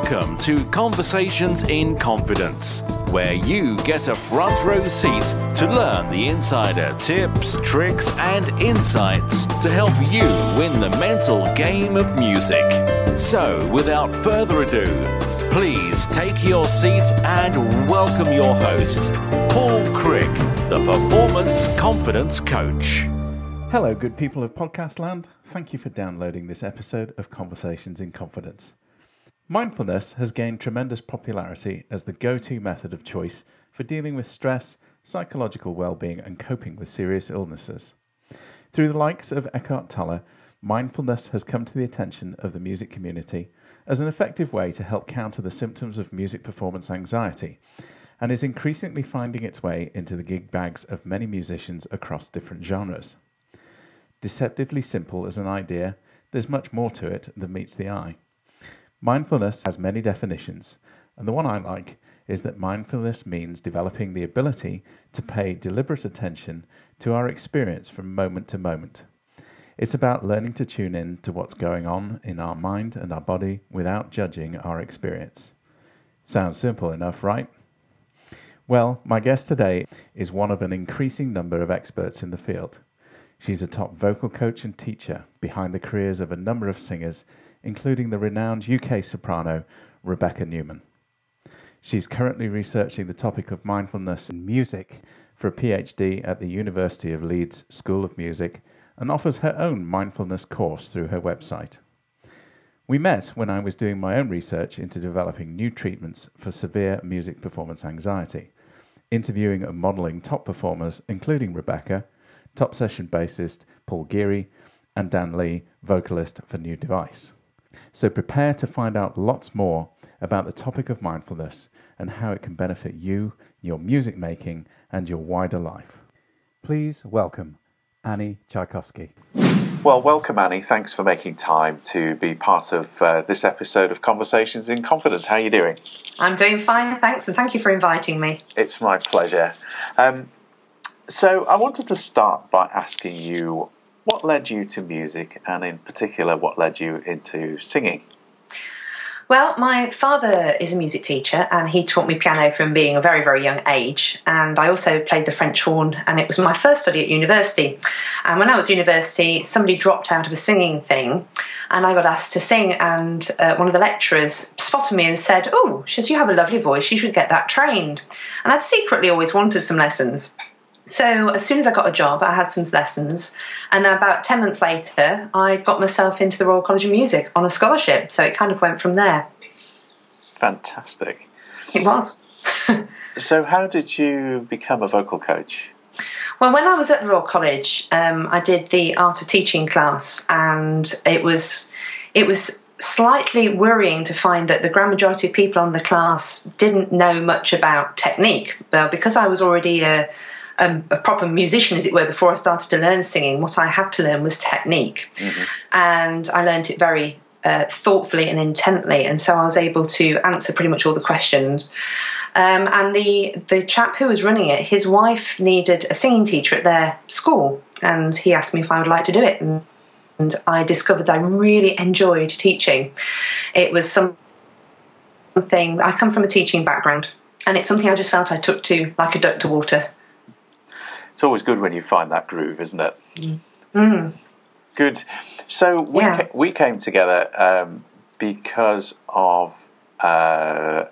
Welcome to Conversations in Confidence, where you get a front row seat to learn the insider tips, tricks, and insights to help you win the mental game of music. So, without further ado, please take your seat and welcome your host, Paul Crick, the Performance Confidence Coach. Hello, good people of podcast land. Thank you for downloading this episode of Conversations in Confidence. Mindfulness has gained tremendous popularity as the go to method of choice for dealing with stress, psychological well being, and coping with serious illnesses. Through the likes of Eckhart Tolle, mindfulness has come to the attention of the music community as an effective way to help counter the symptoms of music performance anxiety and is increasingly finding its way into the gig bags of many musicians across different genres. Deceptively simple as an idea, there's much more to it than meets the eye. Mindfulness has many definitions, and the one I like is that mindfulness means developing the ability to pay deliberate attention to our experience from moment to moment. It's about learning to tune in to what's going on in our mind and our body without judging our experience. Sounds simple enough, right? Well, my guest today is one of an increasing number of experts in the field. She's a top vocal coach and teacher behind the careers of a number of singers including the renowned UK soprano Rebecca Newman. She's currently researching the topic of mindfulness in music for a PhD at the University of Leeds School of Music and offers her own mindfulness course through her website. We met when I was doing my own research into developing new treatments for severe music performance anxiety, interviewing and modelling top performers, including Rebecca, top session bassist Paul Geary, and Dan Leigh, vocalist for New Device. So prepare to find out lots more about the topic of mindfulness and how it can benefit you, your music making, and your wider life. Please welcome Annie Czajkowski. Well, welcome, Annie. Thanks for making time to be part of uh, this episode of Conversations in Confidence. How are you doing? I'm doing fine, thanks, and thank you for inviting me. It's my pleasure. Um, so, I wanted to start by asking you what led you to music, and in particular, what led you into singing? Well, my father is a music teacher and he taught me piano from being a very, very young age. And I also played the French horn, and it was my first study at university. And when I was at university, somebody dropped out of a singing thing, and I got asked to sing. And uh, one of the lecturers spotted me and said, Oh, she says, You have a lovely voice, you should get that trained. And I'd secretly always wanted some lessons. So as soon as I got a job, I had some lessons, and about ten months later, I got myself into the Royal College of Music on a scholarship. So it kind of went from there. Fantastic. It was. so how did you become a vocal coach? Well, when I was at the Royal College, um, I did the art of teaching class, and it was it was slightly worrying to find that the grand majority of people on the class didn't know much about technique. Well, because I was already a a, a, proper musician, as it were, before I started to learn singing, what I had to learn was technique. Mm-hmm. And I learned it very uh, thoughtfully and intently. And so I was able to answer pretty much all the questions. Um, and the, the chap who was running it, his wife needed a singing teacher at their school. And he asked me if I would like to do it. And, and I discovered that I really enjoyed teaching. It was something, I come from a teaching background. And it's something I just felt I took to like a duck to water it's always good when you find that groove, isn't it? Mm. Good. So we yeah. ca- we came together um, because of uh,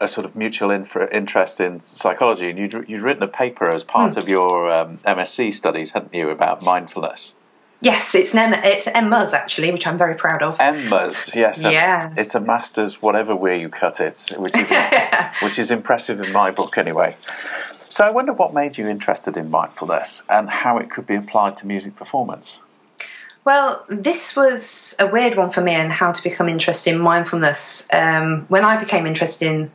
a sort of mutual inf- interest in psychology, and you'd you'd written a paper as part mm. of your um, MSc studies, hadn't you, about mindfulness? Yes, it's an it's MMUS actually, which I'm very proud of. MMUS, yes, yeah. It's a master's, whatever way you cut it, which is which is impressive in my book anyway. So I wonder what made you interested in mindfulness and how it could be applied to music performance. Well, this was a weird one for me and how to become interested in mindfulness. Um, when I became interested in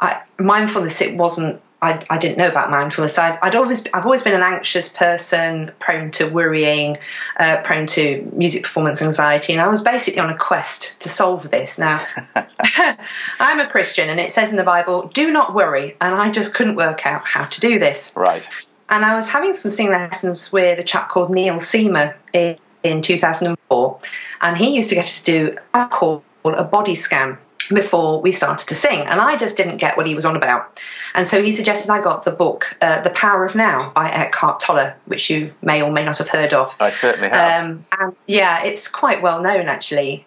I, mindfulness, it wasn't I, I didn't know about mindfulness. I'd, I'd, always, I've always been an anxious person, prone to worrying, uh, prone to music performance anxiety, and I was basically on a quest to solve this. Now, I'm a Christian, and it says in the Bible, "Do not worry," and I just couldn't work out how to do this. Right. And I was having some singing lessons with a chap called Neil Seamer in, in 2004, and he used to get us to do a call a body scan before we started to sing. And I just didn't get what he was on about. And so he suggested I got the book, uh, The Power of Now by Eckhart Tolle, which you may or may not have heard of. I certainly have. Um, and yeah, it's quite well known actually.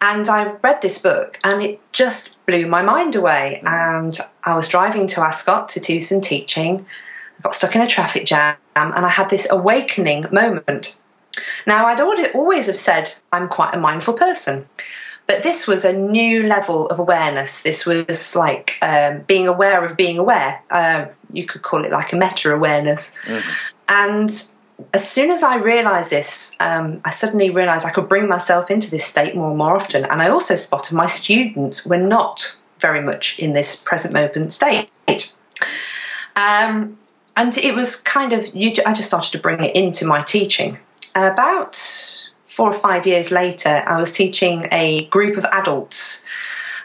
And I read this book and it just blew my mind away. And I was driving to Ascot to do some teaching. I got stuck in a traffic jam and I had this awakening moment. Now, I'd always have said I'm quite a mindful person. But this was a new level of awareness. This was like um, being aware of being aware. Uh, you could call it like a meta awareness. Mm-hmm. And as soon as I realised this, um, I suddenly realised I could bring myself into this state more and more often. And I also spotted my students were not very much in this present moment state. Um, and it was kind of, you, I just started to bring it into my teaching. About four or five years later, I was teaching a group of adults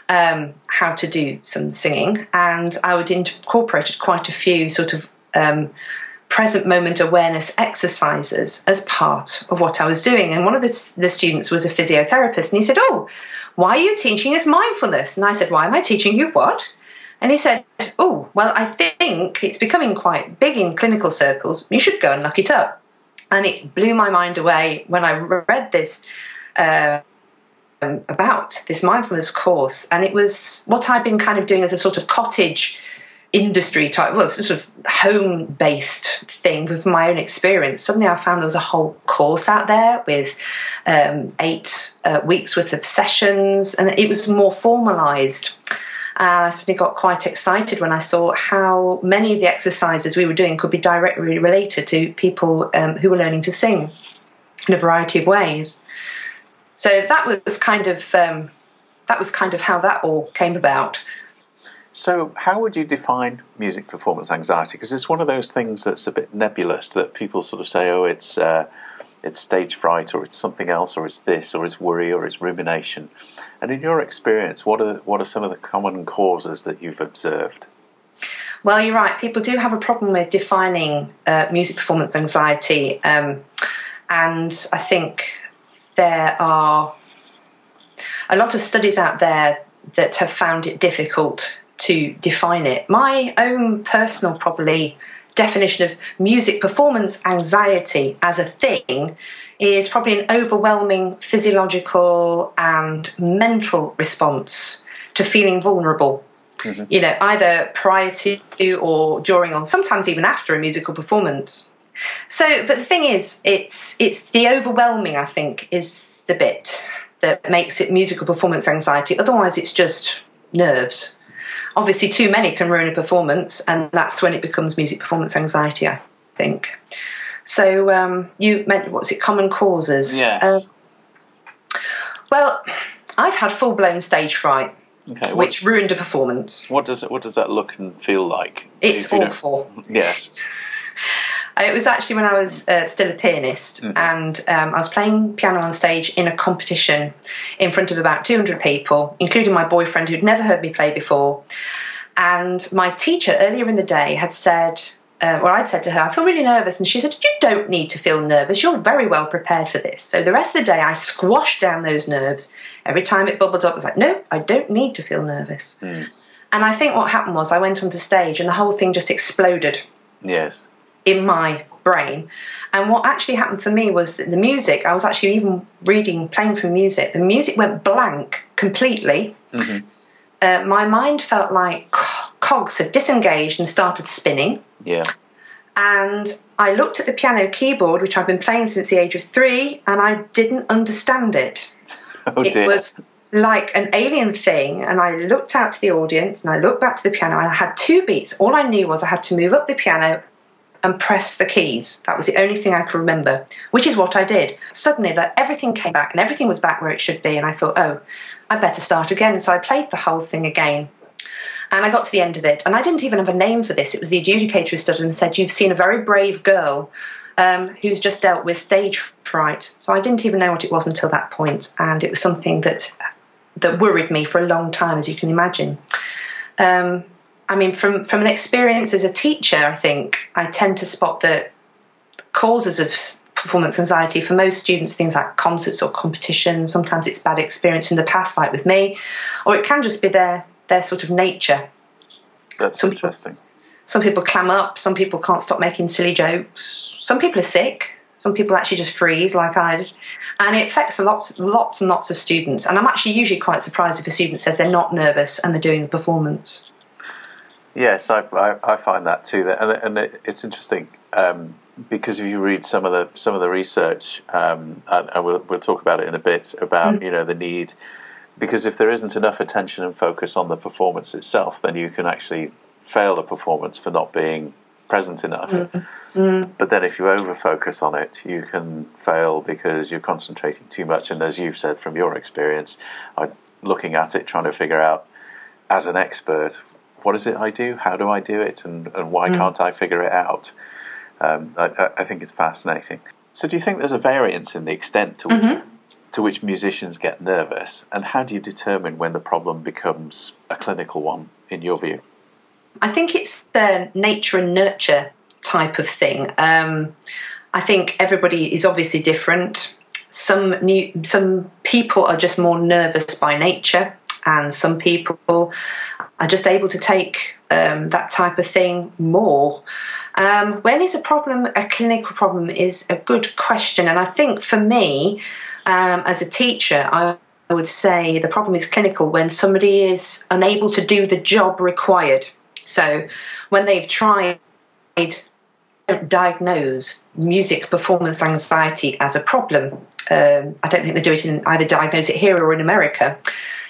um, how to do some singing, and I would incorporated quite a few sort of um, present moment awareness exercises as part of what I was doing. And one of the, the students was a physiotherapist, and he said, "Oh, why are you teaching us mindfulness?" And I said, "Why am I teaching you what?" And he said, Oh, well, I think it's becoming quite big in clinical circles. You should go and look it up. And it blew my mind away when I read this uh, about this mindfulness course. And it was what I'd been kind of doing as a sort of cottage industry type, well, sort of home based thing with my own experience. Suddenly I found there was a whole course out there with um, eight uh, weeks worth of sessions, and it was more formalized. And I suddenly got quite excited when I saw how many of the exercises we were doing could be directly related to people um, who were learning to sing in a variety of ways. So that was kind of um, that was kind of how that all came about. So, how would you define music performance anxiety? Because it's one of those things that's a bit nebulous that people sort of say, "Oh, it's." Uh, it's stage fright or it's something else or it's this or it's worry or it's rumination. And in your experience, what are what are some of the common causes that you've observed? Well, you're right. People do have a problem with defining uh, music performance anxiety, um, and I think there are a lot of studies out there that have found it difficult to define it. My own personal, probably definition of music performance anxiety as a thing is probably an overwhelming physiological and mental response to feeling vulnerable. Mm-hmm. You know, either prior to or during or sometimes even after a musical performance. So, but the thing is, it's it's the overwhelming. I think is the bit that makes it musical performance anxiety. Otherwise, it's just nerves obviously too many can ruin a performance, and that's when it becomes music performance anxiety. I think. So um, you meant what's it? Common causes. Yes. Uh, well, I've had full blown stage fright. Okay, what, which ruined a performance. What does it? What does that look and feel like? It's awful. Yes. It was actually when I was uh, still a pianist, mm. and um, I was playing piano on stage in a competition in front of about 200 people, including my boyfriend who'd never heard me play before. And my teacher earlier in the day had said, uh, or I'd said to her, I feel really nervous. And she said, You don't need to feel nervous. You're very well prepared for this. So the rest of the day, I squashed down those nerves. Every time it bubbled up, I was like, No, I don't need to feel nervous. Mm. And I think what happened was I went onto stage and the whole thing just exploded. Yes in my brain. And what actually happened for me was that the music, I was actually even reading, playing from music, the music went blank completely. Mm-hmm. Uh, my mind felt like cogs had disengaged and started spinning. Yeah. And I looked at the piano keyboard, which I've been playing since the age of three, and I didn't understand it. oh, it dear. was like an alien thing. And I looked out to the audience and I looked back to the piano, and I had two beats. All I knew was I had to move up the piano and press the keys. That was the only thing I could remember, which is what I did. Suddenly, that everything came back and everything was back where it should be, and I thought, oh, I better start again. So I played the whole thing again. And I got to the end of it, and I didn't even have a name for this. It was the adjudicator who stood and said, You've seen a very brave girl um, who's just dealt with stage fright. So I didn't even know what it was until that point, and it was something that that worried me for a long time, as you can imagine. Um, I mean, from from an experience as a teacher, I think I tend to spot the causes of performance anxiety for most students, things like concerts or competition. Sometimes it's bad experience in the past, like with me, or it can just be their their sort of nature. That's some interesting. People, some people clam up. Some people can't stop making silly jokes. Some people are sick. Some people actually just freeze, like I did, and it affects lots, lots and lots of students. And I'm actually usually quite surprised if a student says they're not nervous and they're doing a performance. Yes, I, I, I find that too. And, and it's interesting. Um, because if you read some of the some of the research, um, and, and we'll, we'll, talk about it in a bit about mm. you know the need, because if there isn't enough attention and focus on the performance itself, then you can actually fail the performance for not being present enough. Mm. Mm. But then if you over focus on it, you can fail because you're concentrating too much. And as you've said from your experience, looking at it, trying to figure out as an expert, what is it I do? How do I do it? And, and why mm. can't I figure it out? Um, I, I, think it's fascinating. So, do you think there's a variance in the extent to which, mm-hmm. to which musicians get nervous, and how do you determine when the problem becomes a clinical one, in your view? I think it's the nature and nurture type of thing. Um, I think everybody is obviously different. Some new, some people are just more nervous by nature, and some people are just able to take um, that type of thing more. Um, when is a problem a clinical problem is a good question, and I think for me, um, as a teacher, I, would say the problem is clinical when somebody is unable to do the job required. So when they've tried diagnose music performance anxiety as a problem. Um, I don't think they do it in either diagnose it here or in America.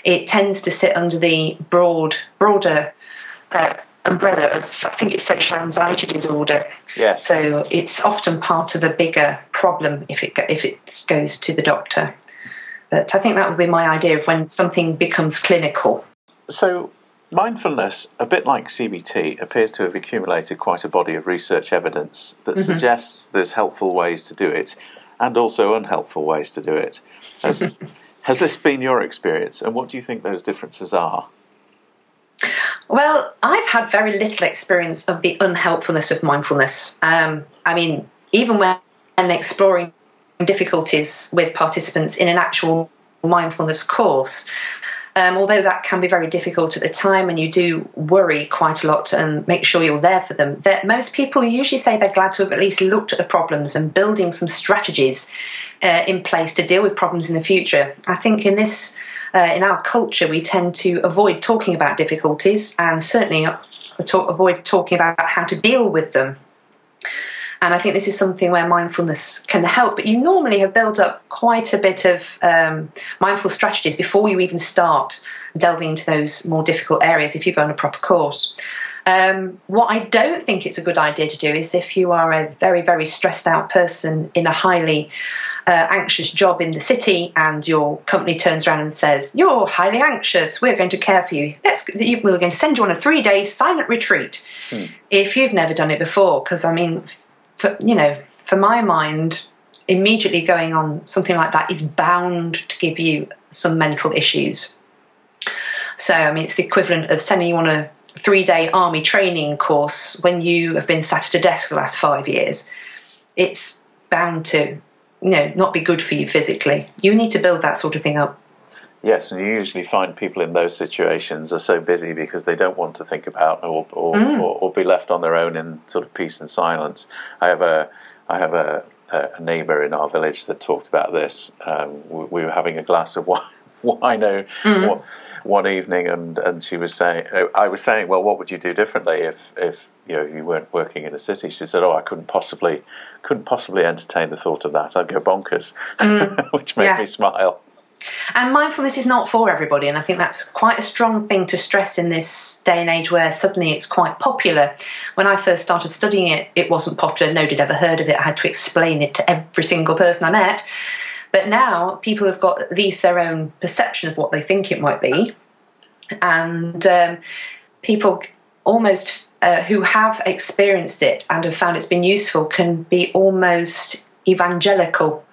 It tends to sit under the broad, broader uh, umbrella of I think it's social anxiety disorder. Yes. So it's often part of a bigger problem if it if it goes to the doctor. But I think that would be my idea of when something becomes clinical. So mindfulness, a bit like CBT, appears to have accumulated quite a body of research evidence that mm-hmm. suggests there's helpful ways to do it and also unhelpful ways to do it. Has, has this been your experience, and what do you think those differences are? Well, I've had very little experience of the unhelpfulness of mindfulness. Um, I mean, even when exploring difficulties with participants in an actual mindfulness course, um, although that can be very difficult at the time and you do worry quite a lot and make sure you're there for them, that most people usually say they're glad to have at least looked at the problems and building some strategies uh, in place to deal with problems in the future. I think in this uh, in our culture, we tend to avoid talking about difficulties and certainly talk, avoid talking about how to deal with them. And I think this is something where mindfulness can help. But you normally have built up quite a bit of um, mindful strategies before you even start delving into those more difficult areas if you go on a proper course. Um, what I don't think it's a good idea to do is if you are a very, very stressed out person in a highly uh, anxious job in the city and your company turns around and says, You're highly anxious, we're going to care for you. Let's, we're going to send you on a three day silent retreat. Hmm. If you've never done it before, because I mean, for, you know, for my mind, immediately going on something like that is bound to give you some mental issues. So, I mean, it's the equivalent of sending you on a three day army training course when you have been sat at a desk for the last five years. It's bound to you know, not be good for you physically. You need to build that sort of thing up. Yes, and you usually find people in those situations are so busy because they don't want to think about or or, mm. or, or be left on their own in sort of peace and silence. I have a I have a, a neighbour in our village that talked about this. Um, we were having a glass of wine, wine mm. one evening, and, and she was saying, I was saying, well, what would you do differently if if you know you weren't working in a city? She said, oh, I couldn't possibly couldn't possibly entertain the thought of that. I'd go bonkers, mm. which made yeah. me smile. And mindfulness is not for everybody, and I think that's quite a strong thing to stress in this day and age where suddenly it's quite popular. When I first started studying it, it wasn't popular, nobody had ever heard of it. I had to explain it to every single person I met. But now people have got at least their own perception of what they think it might be. And um, people almost uh, who have experienced it and have found it's been useful can be almost evangelical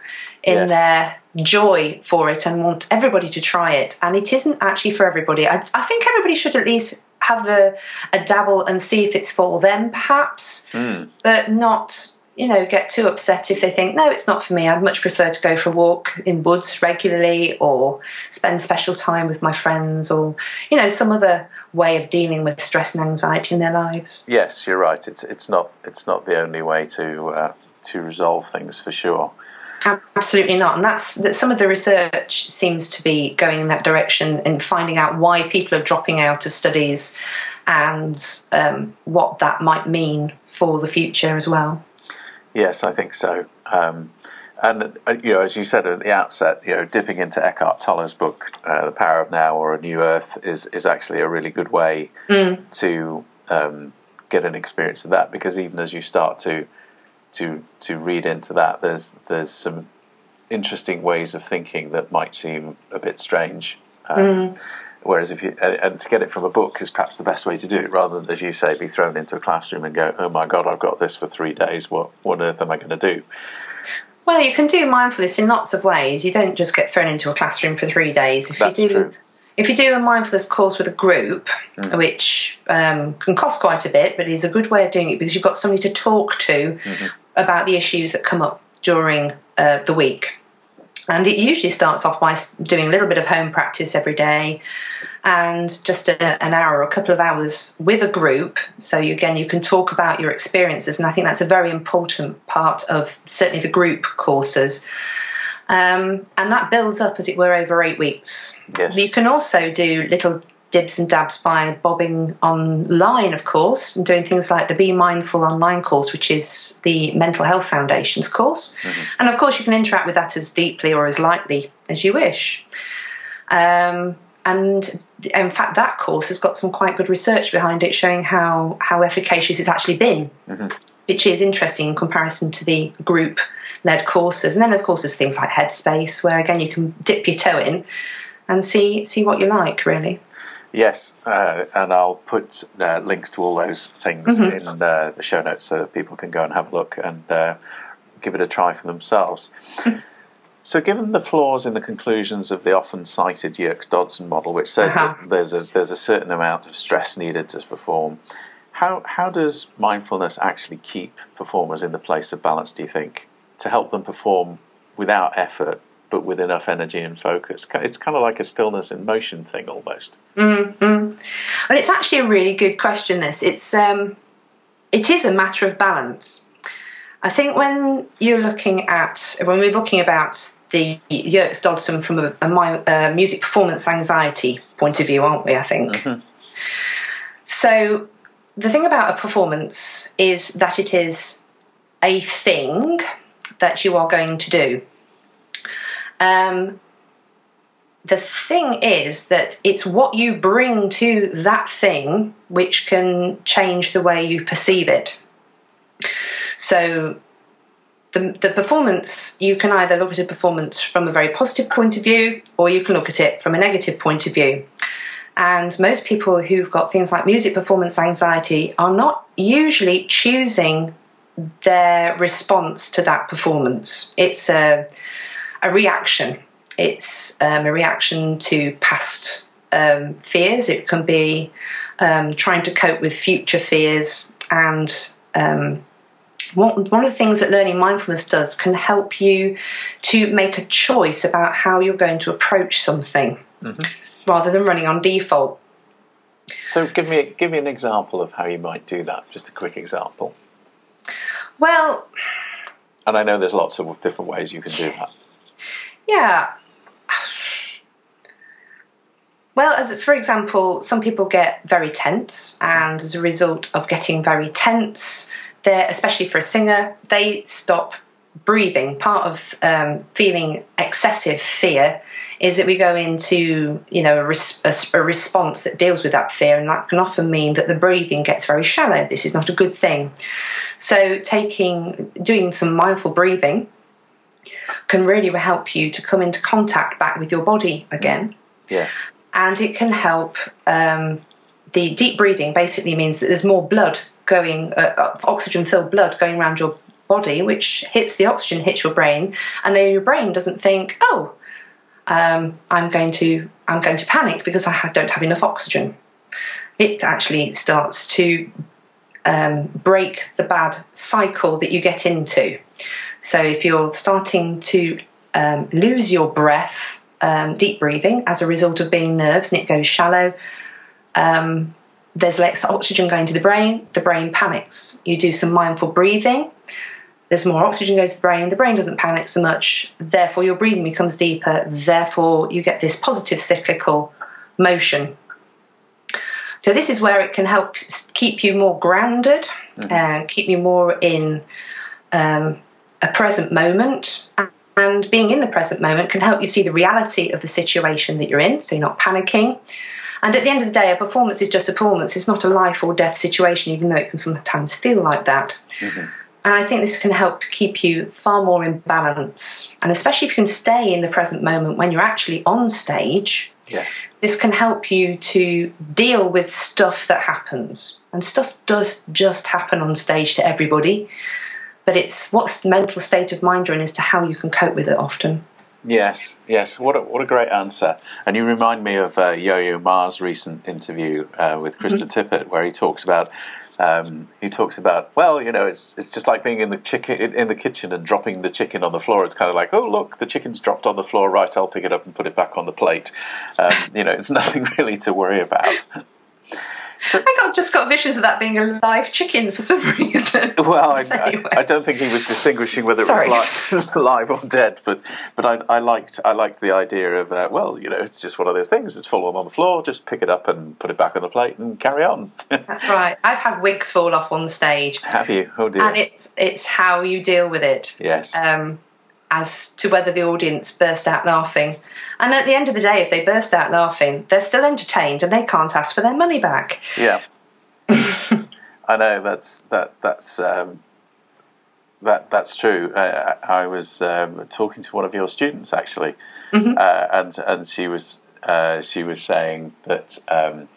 in yes. their joy for it and want everybody to try it. And it isn't actually for everybody. I, I think everybody should at least have a, a, dabble and see if it's for them, perhaps, mm. but not you know, get too upset if they think, no, it's not for me. I'd much prefer to go for a walk in woods regularly or spend special time with my friends or, you know, some other way of dealing with stress and anxiety in their lives. Yes, you're right. It's it's not it's not the only way to uh, to resolve things for sure. Absolutely not, and that's that. Some of the research seems to be going in that direction and finding out why people are dropping out of studies and um, what that might mean for the future as well. Yes, I think so. Um, and uh, you know, as you said at the outset, you know, dipping into Eckhart Tolle's book, uh, "The Power of Now" or "A New Earth," is is actually a really good way mm. to um, get an experience of that. Because even as you start to to to read into that, there's there's some interesting ways of thinking that might seem a bit strange. Um, mm. Whereas if you and to get it from a book is perhaps the best way to do it, rather than as you say, be thrown into a classroom and go, "Oh my God, I've got this for three days. What what on earth am I going to do?" Well, you can do mindfulness in lots of ways. You don't just get thrown into a classroom for three days. If That's you do, true. If you do a mindfulness course with a group, mm. which um, can cost quite a bit, but is a good way of doing it because you've got somebody to talk to mm-hmm. About the issues that come up during uh, the week. And it usually starts off by doing a little bit of home practice every day and just a, an hour or a couple of hours with a group. So, you, again, you can talk about your experiences. And I think that's a very important part of certainly the group courses. Um, and that builds up, as it were, over eight weeks. Yes. You can also do little dibs and dabs by bobbing online, of course, and doing things like the Be Mindful online course, which is the Mental Health Foundation's course. Mm-hmm. And of course, you can interact with that as deeply or as lightly as you wish. Um, and in fact, that course has got some quite good research behind it, showing how how efficacious it's actually been, mm-hmm. which is interesting in comparison to the group led courses. And then, of course, there's things like Headspace, where again you can dip your toe in and see see what you like, really. Yes, uh, and I'll put uh, links to all those things mm-hmm. in uh, the show notes so that people can go and have a look and uh, give it a try for themselves. so, given the flaws in the conclusions of the often cited Yerkes Dodson model, which says uh-huh. that there's a there's a certain amount of stress needed to perform, how how does mindfulness actually keep performers in the place of balance? Do you think to help them perform without effort but with enough energy and focus. It's kind of like a stillness in motion thing almost. Mm-hmm. But it's actually a really good question. This it's um, it is a matter of balance. I think when you're looking at when we're looking about the Yerkes Dodson from a, a, a, music performance anxiety point of view, aren't we? I think. Mm-hmm. So the thing about a performance is that it is a thing that you are going to do. Um, the thing is that it's what you bring to that thing which can change the way you perceive it. So, the, the performance, you can either look at a performance from a very positive point of view or you can look at it from a negative point of view. And most people who've got things like music performance anxiety are not usually choosing their response to that performance. It's a a reaction. It's um, a reaction to past um, fears. It can be um, trying to cope with future fears. And um, one, one of the things that learning mindfulness does can help you to make a choice about how you're going to approach something mm-hmm. rather than running on default. So, give me give me an example of how you might do that. Just a quick example. Well, and I know there's lots of different ways you can do that. Yeah. Well, as for example, some people get very tense, and as a result of getting very tense, they especially for a singer, they stop breathing. Part of um, feeling excessive fear is that we go into you know a, res- a, a, response that deals with that fear, and that can often mean that the breathing gets very shallow. This is not a good thing. So, taking doing some mindful breathing can really help you to come into contact back with your body again. Yes. And it can help. Um, the deep breathing basically means that there's more blood going, uh, uh oxygen filled blood going around your body, which hits the oxygen, hits your brain, and then your brain doesn't think, oh, um, I'm going to I'm going to panic because I don't have enough oxygen. It actually starts to um, break the bad cycle that you get into. So if you're starting to um, lose your breath, um, deep breathing as a result of being nerves, and it goes shallow. Um, there's less oxygen going to the brain, the brain panics. You do some mindful breathing, there's more oxygen goes to the brain, the brain doesn't panic so much, therefore your breathing becomes deeper, therefore you get this positive cyclical motion. So this is where it can help keep you more grounded mm-hmm. and keep you more in um, a present moment. And being in the present moment can help you see the reality of the situation that you're in, so you're not panicking. And at the end of the day, a performance is just a performance. It's not a life or death situation, even though it can sometimes feel like that. Mm-hmm. And I think this can help keep you far more in balance. And especially if you can stay in the present moment when you're actually on stage, yes. this can help you to deal with stuff that happens. And stuff does just happen on stage to everybody. But it's what's the mental state of mind you're in as to how you can cope with it often. Yes, yes. What a, what a great answer. And you remind me of uh, Yo Yo Ma's recent interview uh, with Krista mm-hmm. Tippett, where he talks about um, he talks about, well, you know, it's it's just like being in the chicken in the kitchen and dropping the chicken on the floor. It's kind of like, oh, look, the chicken's dropped on the floor. Right, I'll pick it up and put it back on the plate. Um, you know, it's nothing really to worry about. So, I got, just got visions of that being a live chicken for some reason. Well, I, anyway. I, I, don't think he was distinguishing whether it Sorry. was live, live, or dead, but but I, I, liked I liked the idea of uh, well, you know, it's just one of those things. It's fallen on the floor. Just pick it up and put it back on the plate and carry on. That's right. I've had wigs fall off on stage. Have you? Oh dear. And it's it's how you deal with it. Yes. Um, as to whether the audience burst out laughing. And at the end of the day, if they burst out laughing, they're still entertained and they can't ask for their money back. Yeah. I know that's that that's um, that that's true. I, I was um, talking to one of your students actually, mm-hmm. uh, and and she was uh, she was saying that um,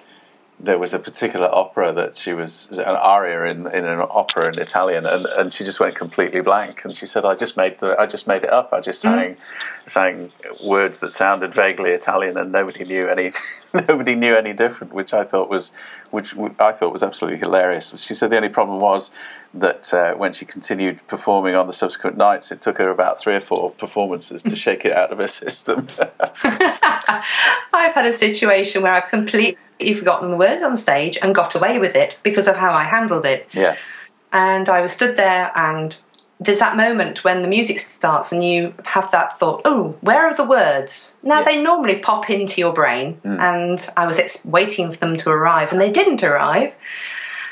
there was a particular opera that she was an aria in, in an opera in Italian, and, and she just went completely blank. And she said, "I just made the I just made it up. I just mm-hmm. sang mm. sang words that sounded vaguely Italian, and nobody knew any nobody knew any different." Which I thought was which I thought was absolutely hilarious. She said the only problem was that uh, when she continued performing on the subsequent nights, it took her about three or four performances to shake it out of her system. I've had a situation where I've completely forgotten the words on stage and got away with it because of how I handled it. Yeah. And I was stood there, and there's that moment when the music starts, and you have that thought, oh, where are the words? Now, yeah. they normally pop into your brain, mm. and I was ex- waiting for them to arrive, and they didn't arrive.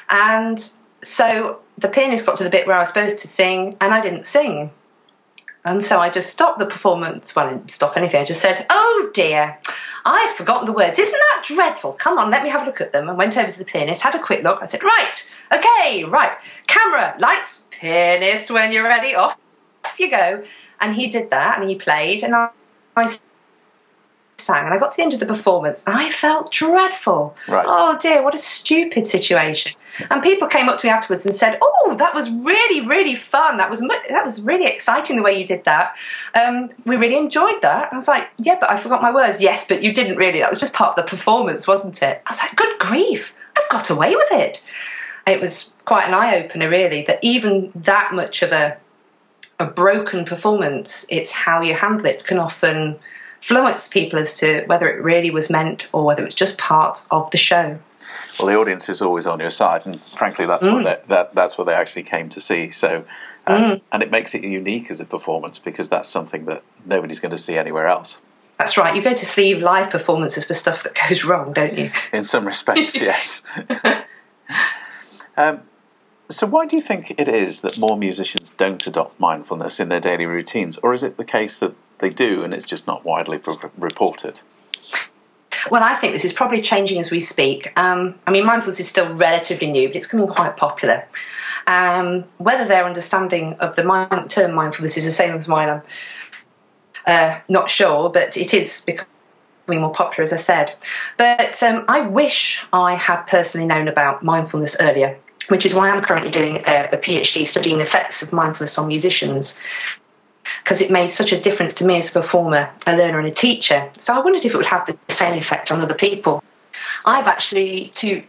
And so the pianist got to the bit where I was supposed to sing, and I didn't sing. And so I just stopped the performance. Well, I didn't stop anything. I just said, Oh dear, I've forgotten the words. Isn't that dreadful? Come on, let me have a look at them. And went over to the pianist, had a quick look. I said, Right, okay, right. Camera, lights, pianist, when you're ready, off you go. And he did that and he played. And I, I sang and I got to the end of the performance and I felt dreadful. Right. Oh dear, what a stupid situation. And people came up to me afterwards and said, "Oh, that was really, really fun. That was that was really exciting the way you did that. Um, we really enjoyed that." I was like, "Yeah, but I forgot my words." Yes, but you didn't really. That was just part of the performance, wasn't it? I was like, "Good grief, I've got away with it." It was quite an eye opener, really, that even that much of a a broken performance, it's how you handle it can often influence people as to whether it really was meant or whether it's just part of the show. Well, the audience is always on your side, and frankly, that's mm. what they, that that's what they actually came to see. So, um, mm. and it makes it unique as a performance because that's something that nobody's going to see anywhere else. That's right. You go to see live performances for stuff that goes wrong, don't you? In some respects, yes. um, so, why do you think it is that more musicians don't adopt mindfulness in their daily routines, or is it the case that they do and it's just not widely reported? Well, I think this is probably changing as we speak. Um, I mean, mindfulness is still relatively new, but it's becoming quite popular. Um, whether their understanding of the mind, term mindfulness is the same as mine, I'm uh, not sure, but it is becoming more popular, as I said. But um, I wish I had personally known about mindfulness earlier which is why I'm currently doing a, a PhD studying the effects of mindfulness on musicians because it made such a difference to me as a performer, a learner, and a teacher. So I wondered if it would have the same effect on other people. I've actually, to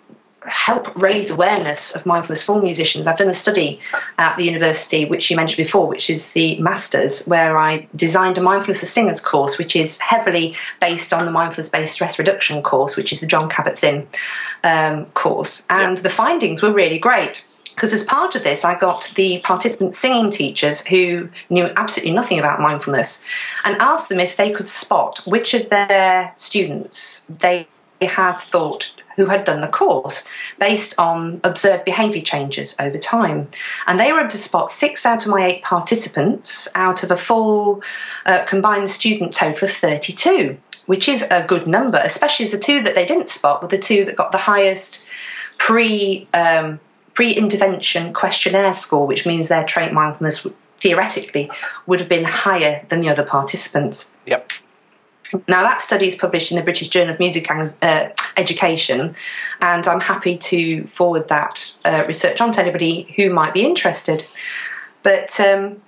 help raise awareness of mindfulness for musicians. I've done a study at the university, which you mentioned before, which is the Masters, where I designed a mindfulness for singers course, which is heavily based on the mindfulness based stress reduction course, which is the Jon Kabat-Zinn um, course. And the findings were really great because as part of this, I got the participant singing teachers who knew absolutely nothing about mindfulness and asked them if they could spot which of their students they had thought who had done the course based on observed behaviour changes over time. And they were able to spot six out of my eight participants out of a full uh, combined student total of 32, which is a good number, especially as the two that they didn't spot were the two that got the highest pre. Um, pre-intervention questionnaire score, which means their trait mindfulness theoretically would have been higher than the other participants. Yep. Now, that study is published in the British Journal of Music uh, Education, and I'm happy to forward that uh, research on to anybody who might be interested. But um,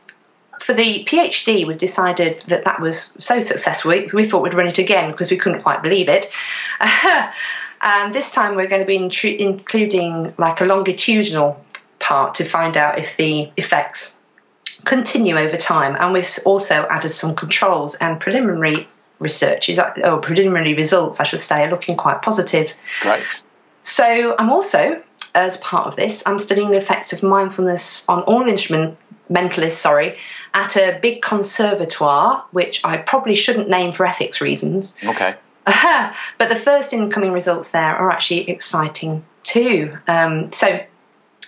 for the PhD, we've decided that that was so successful, we, we thought we'd run it again because we couldn't quite believe it. and this time we're going to be intru- including like a longitudinal part to find out if the effects continue over time. And we've also added some controls and preliminary research is or preliminary results, I should say, are looking quite positive. Great. So I'm also, as part of this, I'm studying the effects of mindfulness on all instrumentalists. Sorry, at a big conservatoire, which I probably shouldn't name for ethics reasons. Okay. But the first incoming results there are actually exciting too. Um, so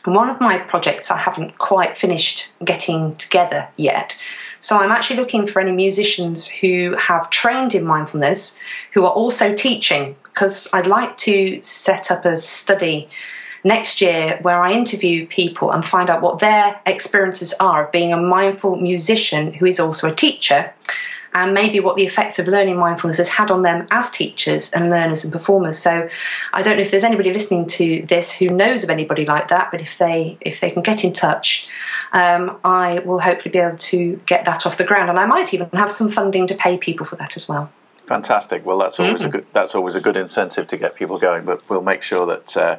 one of my projects I haven't quite finished getting together yet. So I'm actually looking for any musicians who have trained in mindfulness who are also teaching because I'd like to set up a study next year where I interview people and find out what their experiences are of being a mindful musician who is also a teacher and maybe what the effects of learning mindfulness has had on them as teachers and learners and performers. So I don't know if there's anybody listening to this who knows of anybody like that, but if they if they can get in touch, um, I will hopefully be able to get that off the ground, and I might even have some funding to pay people for that as well. Fantastic. Well, that's always mm-hmm. a good that's always a good incentive to get people going. But we'll make sure that uh,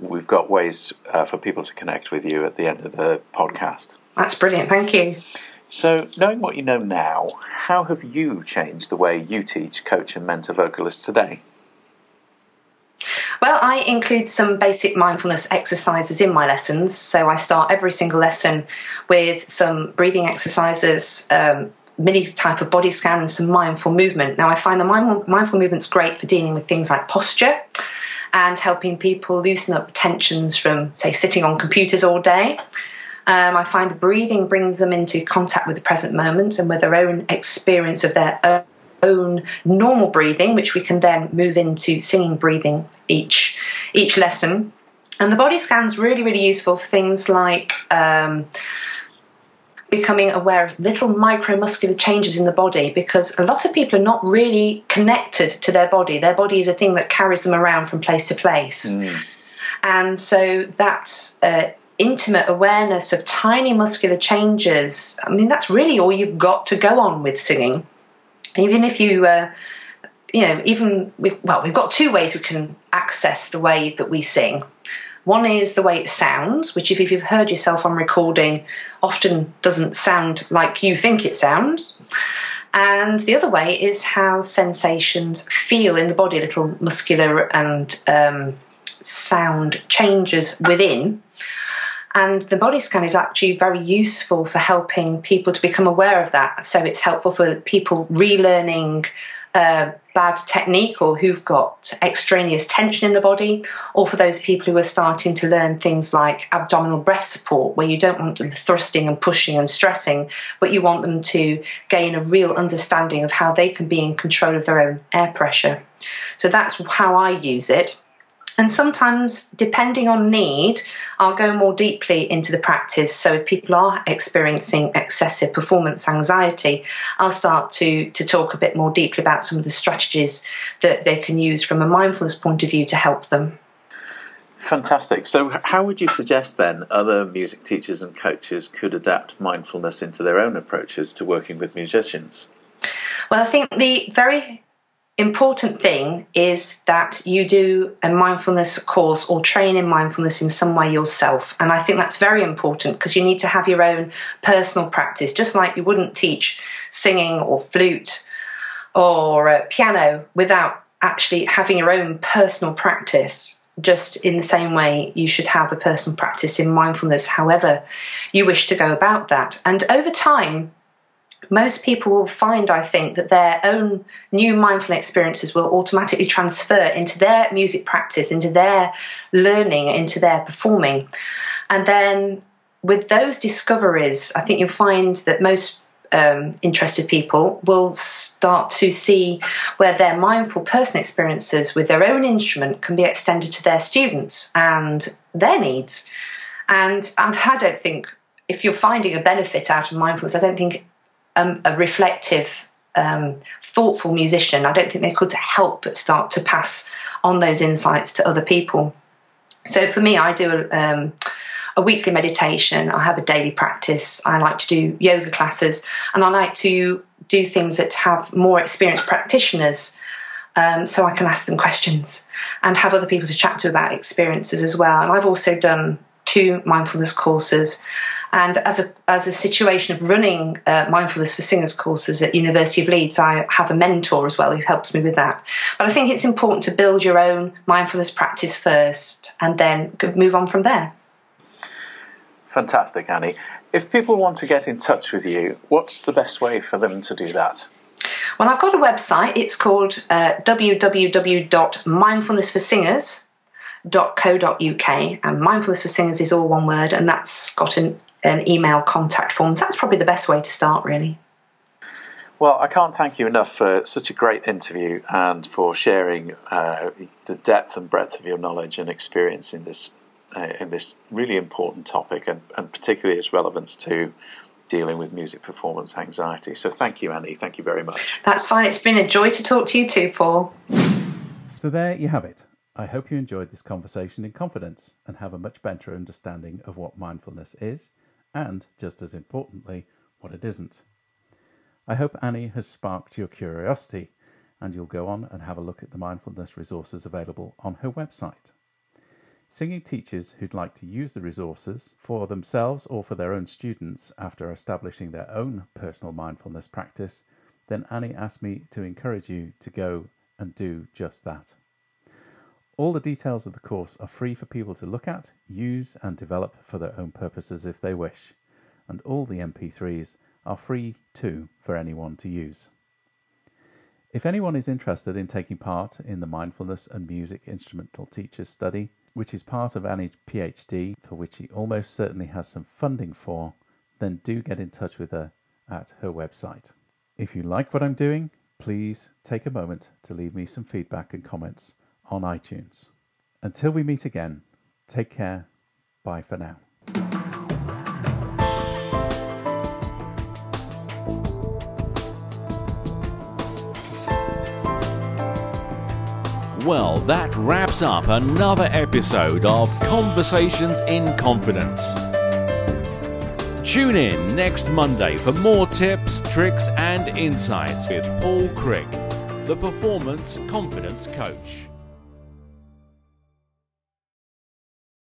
we've got ways uh, for people to connect with you at the end of the podcast. That's brilliant. Thank you. So, knowing what you know now, how have you changed the way you teach, coach, and mentor vocalists today? Well, I include some basic mindfulness exercises in my lessons. So I start every single lesson with some breathing exercises, um, mini type of body scan, and some mindful movement. Now, I find the mindful movement's great for dealing with things like posture and helping people loosen up tensions from, say, sitting on computers all day. Um, I find the breathing brings them into contact with the present moment and with their own experience of their own normal breathing, which we can then move into singing breathing each each lesson. And the body scan's really, really useful for things like um, becoming aware of little micromuscular changes in the body because a lot of people are not really connected to their body. Their body is a thing that carries them around from place to place. Mm. And so that uh, intimate awareness of tiny muscular changes, I mean, that's really all you've got to go on with singing. Even if you, uh, you know, even, well, we've got two ways we can access the way that we sing. One is the way it sounds, which, if you've heard yourself on recording, often doesn't sound like you think it sounds. And the other way is how sensations feel in the body, little muscular and um, sound changes within. And the body scan is actually very useful for helping people to become aware of that. So it's helpful for people relearning uh, bad technique or who've got extraneous tension in the body, or for those people who are starting to learn things like abdominal breath support, where you don't want them thrusting and pushing and stressing, but you want them to gain a real understanding of how they can be in control of their own air pressure. So that's how I use it. And sometimes, depending on need, I'll go more deeply into the practice. So, if people are experiencing excessive performance anxiety, I'll start to, to talk a bit more deeply about some of the strategies that they can use from a mindfulness point of view to help them. Fantastic. So, how would you suggest then other music teachers and coaches could adapt mindfulness into their own approaches to working with musicians? Well, I think the very important thing is that you do a mindfulness course or train in mindfulness in some way yourself. And I think that's very important because you need to have your own personal practice, just like you wouldn't teach singing or flute or uh, piano without actually having your own personal practice. Just in the same way, you should have a personal practice in mindfulness, however you wish to go about that. And over time, most people will find, I think, that their own new mindful experiences will automatically transfer into their music practice, into their learning, into their performing. And then with those discoveries, I think you'll find that most um, interested people will start to see where their mindful person experiences with their own instrument can be extended to their students and their needs. And I don't think, if you're finding a benefit out of mindfulness, I don't think um, a reflective, um, thoughtful musician, I don't think they could help but start to pass on those insights to other people. So for me, I do a, um, a weekly meditation. I have a daily practice. I like to do yoga classes, and I like to do things that have more experienced practitioners. Um, so I can ask them questions and have other people to chat to about experiences as well. And I've also done two mindfulness courses and as a, as a situation of running uh, mindfulness for singers courses at University of Leeds, I have a mentor as well who helps me with that. But I think it's important to build your own mindfulness practice first and then move on from there. Fantastic, Annie. If people want to get in touch with you, what's the best way for them to do that? Well, I've got a website. It's called uh, www.mindfulnessforsingers.co.uk, and mindfulness for singers is all one word, and that's got an an email contact forms. That's probably the best way to start, really. Well, I can't thank you enough for such a great interview and for sharing uh, the depth and breadth of your knowledge and experience in this uh, in this really important topic, and, and particularly its relevance to dealing with music performance anxiety. So, thank you, Annie. Thank you very much. That's fine. It's been a joy to talk to you too, Paul. So there you have it. I hope you enjoyed this conversation in confidence and have a much better understanding of what mindfulness is and, just as importantly, what it isn't. I hope Annie has sparked your curiosity and you'll go on and have a look at the mindfulness resources available on her website. Singing teachers who'd like to use the resources for themselves or for their own students after establishing their own personal mindfulness practice, then Annie asked me to encourage you to go and do just that. All the details of the course are free for people to look at, use, and develop for their own purposes if they wish, and all the MP3s are free too for anyone to use. If anyone is interested in taking part in the Mindfulness and Music Instrumental Teachers Study, which is part of Annie's PhD, for which he almost certainly has some funding for, then do get in touch with her at her website. If you like what I'm doing, please take a moment to leave me some feedback and comments on iTunes. Until we meet again, take care. Bye for now. Well, that wraps up another episode of Conversations in Confidence. Tune in next Monday for more tips, tricks, and insights with Paul Crick, the Performance Confidence Coach.